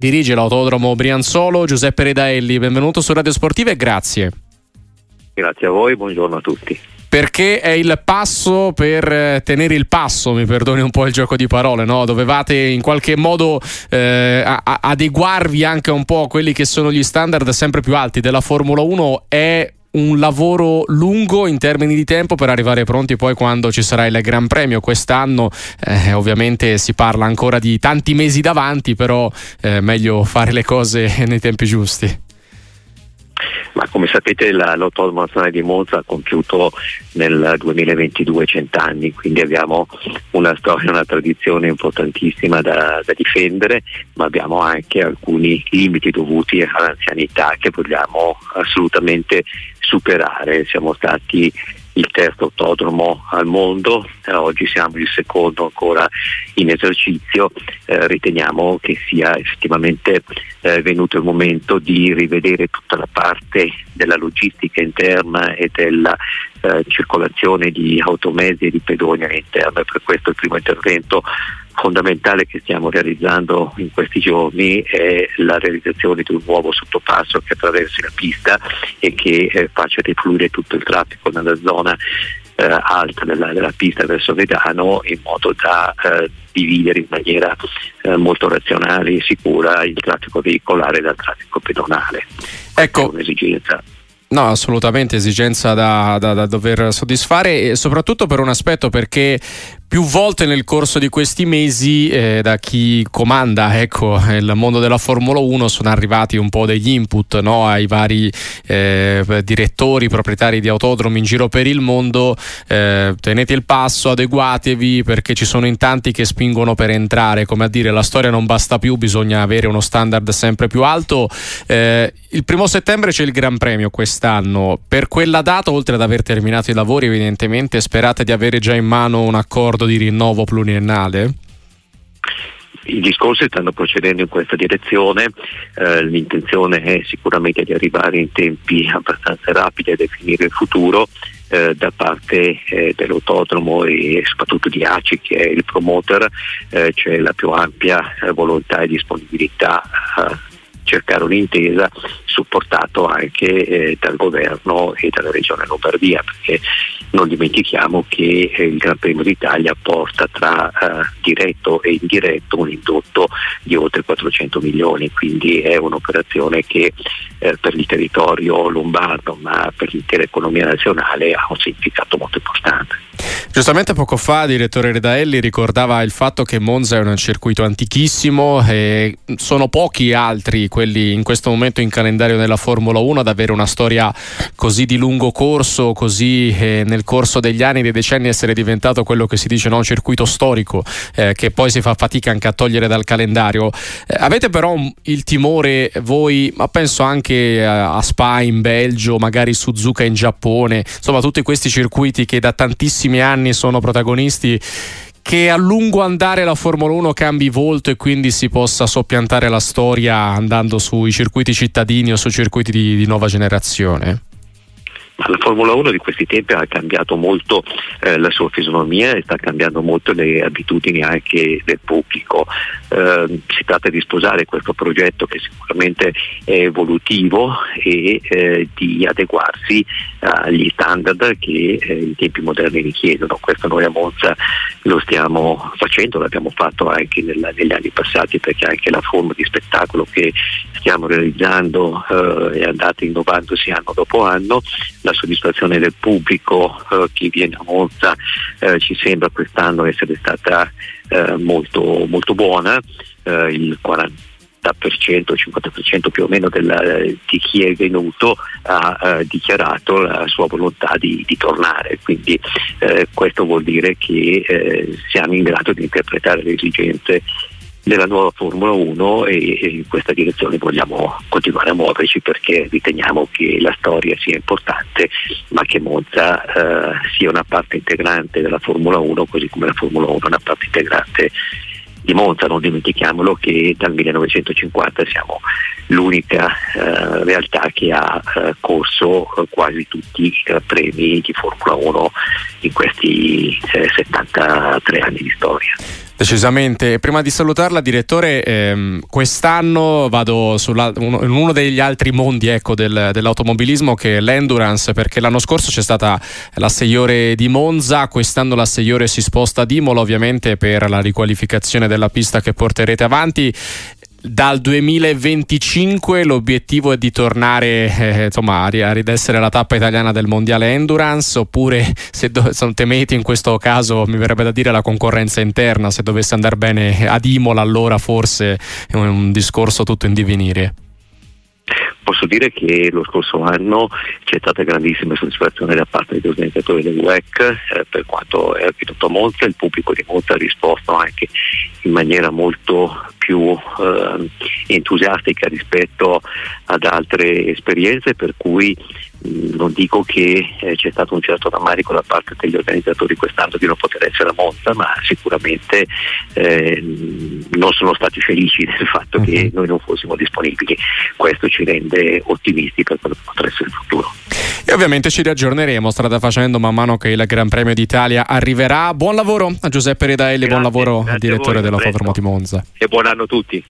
dirige l'autodromo Brianzolo, Giuseppe Redaelli. Benvenuto su Radio Sportiva e grazie. Grazie a voi, buongiorno a tutti perché è il passo per eh, tenere il passo, mi perdoni un po' il gioco di parole, no? dovevate in qualche modo eh, adeguarvi anche un po' a quelli che sono gli standard sempre più alti della Formula 1, è un lavoro lungo in termini di tempo per arrivare pronti poi quando ci sarà il Gran Premio. Quest'anno eh, ovviamente si parla ancora di tanti mesi davanti però eh, meglio fare le cose nei tempi giusti ma come sapete la, l'Autodromo Nazionale di Monza ha compiuto nel 2022 cent'anni, quindi abbiamo una storia, una tradizione importantissima da, da difendere, ma abbiamo anche alcuni limiti dovuti all'anzianità che vogliamo assolutamente superare. Siamo stati il terzo autodromo al mondo, eh, oggi siamo il secondo ancora in esercizio, eh, riteniamo che sia effettivamente eh, venuto il momento di rivedere tutta la parte della logistica interna e della eh, circolazione di automezzi e di pedoni all'interno e per questo il primo intervento fondamentale che stiamo realizzando in questi giorni è la realizzazione di un nuovo sottopasso che attraversi la pista e che eh, faccia defluire tutto il traffico nella zona eh, alta della, della, pista verso Vedano in modo da eh, dividere in maniera eh, molto razionale e sicura il traffico veicolare dal traffico pedonale. Ecco. È un'esigenza No, assolutamente esigenza da, da, da, dover soddisfare e soprattutto per un aspetto perché più volte nel corso di questi mesi eh, da chi comanda ecco, il mondo della Formula 1 sono arrivati un po' degli input no, ai vari eh, direttori, proprietari di autodromi in giro per il mondo, eh, tenete il passo, adeguatevi perché ci sono in tanti che spingono per entrare, come a dire la storia non basta più, bisogna avere uno standard sempre più alto. Eh, il primo settembre c'è il Gran Premio quest'anno, per quella data oltre ad aver terminato i lavori evidentemente sperate di avere già in mano un accordo accordo di rinnovo pluriennale? I discorsi stanno procedendo in questa direzione, eh, l'intenzione è sicuramente di arrivare in tempi abbastanza rapidi a definire il futuro. Eh, da parte eh, dell'autodromo e soprattutto di ACI che è il promoter eh, c'è la più ampia eh, volontà e disponibilità a cercare un'intesa supportato anche eh, dal governo e dalla regione Lombardia perché non dimentichiamo che eh, il Gran Premio d'Italia porta tra eh, diretto e indiretto un indotto di oltre 400 milioni, quindi è un'operazione che eh, per il territorio lombardo ma per l'intera economia nazionale ha un significato molto importante. Giustamente poco fa, direttore Redaelli ricordava il fatto che Monza è un circuito antichissimo e sono pochi altri quelli in questo momento in calendario della Formula 1 ad avere una storia così di lungo corso, così eh, nel corso degli anni, dei decenni essere diventato quello che si dice no, un circuito storico eh, che poi si fa fatica anche a togliere dal calendario. Eh, avete però il timore voi, ma penso anche a Spa in Belgio, magari Suzuka in Giappone, insomma tutti questi circuiti che da tantissimi anni sono protagonisti che a lungo andare la Formula 1 cambi volto e quindi si possa soppiantare la storia andando sui circuiti cittadini o su circuiti di, di nuova generazione? La Formula 1 di questi tempi ha cambiato molto eh, la sua fisionomia e sta cambiando molto le abitudini anche del pubblico. Eh, si tratta di sposare questo progetto che sicuramente è evolutivo e eh, di adeguarsi agli standard che eh, i tempi moderni richiedono. Questo noi a Monza lo stiamo facendo, l'abbiamo fatto anche nella, negli anni passati perché anche la forma di spettacolo che stiamo realizzando eh, è andata innovandosi anno dopo anno. La soddisfazione del pubblico, eh, chi viene a Monza eh, ci sembra quest'anno essere stata eh, molto, molto buona, eh, il 40 50% più o meno della, di chi è venuto ha eh, dichiarato la sua volontà di, di tornare, quindi eh, questo vuol dire che eh, siamo in grado di interpretare le esigenze della nuova Formula 1 e, e, in questa direzione vogliamo continuare a muoverci perché riteniamo che la storia sia importante ma che Monza eh, sia una parte integrante della Formula 1 così come la Formula 1 è una parte integrante di Monza, non dimentichiamolo che dal 1950 siamo l'unica eh, realtà che ha eh, corso eh, quasi tutti i premi di Formula 1 in questi 73 eh, anni di storia. Decisamente. Prima di salutarla, direttore, ehm, quest'anno vado in uno degli altri mondi ecco, del, dell'automobilismo che è l'endurance, perché l'anno scorso c'è stata la 6 ore di Monza, quest'anno la 6 ore si sposta a Imola ovviamente per la riqualificazione della pista che porterete avanti dal 2025 l'obiettivo è di tornare eh, insomma, ad essere la tappa italiana del mondiale endurance oppure se do- temeti in questo caso mi verrebbe da dire la concorrenza interna se dovesse andare bene ad Imola allora forse è un discorso tutto in divenire. Posso dire che lo scorso anno c'è stata grandissima soddisfazione da parte degli organizzatori del WEC eh, per quanto è avvenuto a Monza, il pubblico di Monza ha risposto anche in maniera molto più eh, entusiastica rispetto ad altre esperienze per cui non dico che eh, c'è stato un certo rammarico da parte degli organizzatori quest'anno di non poter essere a Monza ma sicuramente eh, non sono stati felici del fatto che mhm. noi non fossimo disponibili. Questo ci rende ottimisti per quello che potrà essere il futuro. E ovviamente ci riaggiorneremo strada facendo man mano che il Gran Premio d'Italia arriverà. Buon lavoro a Giuseppe Redaelli, buon lavoro al direttore della Fotoromotimonza e buon anno a tutti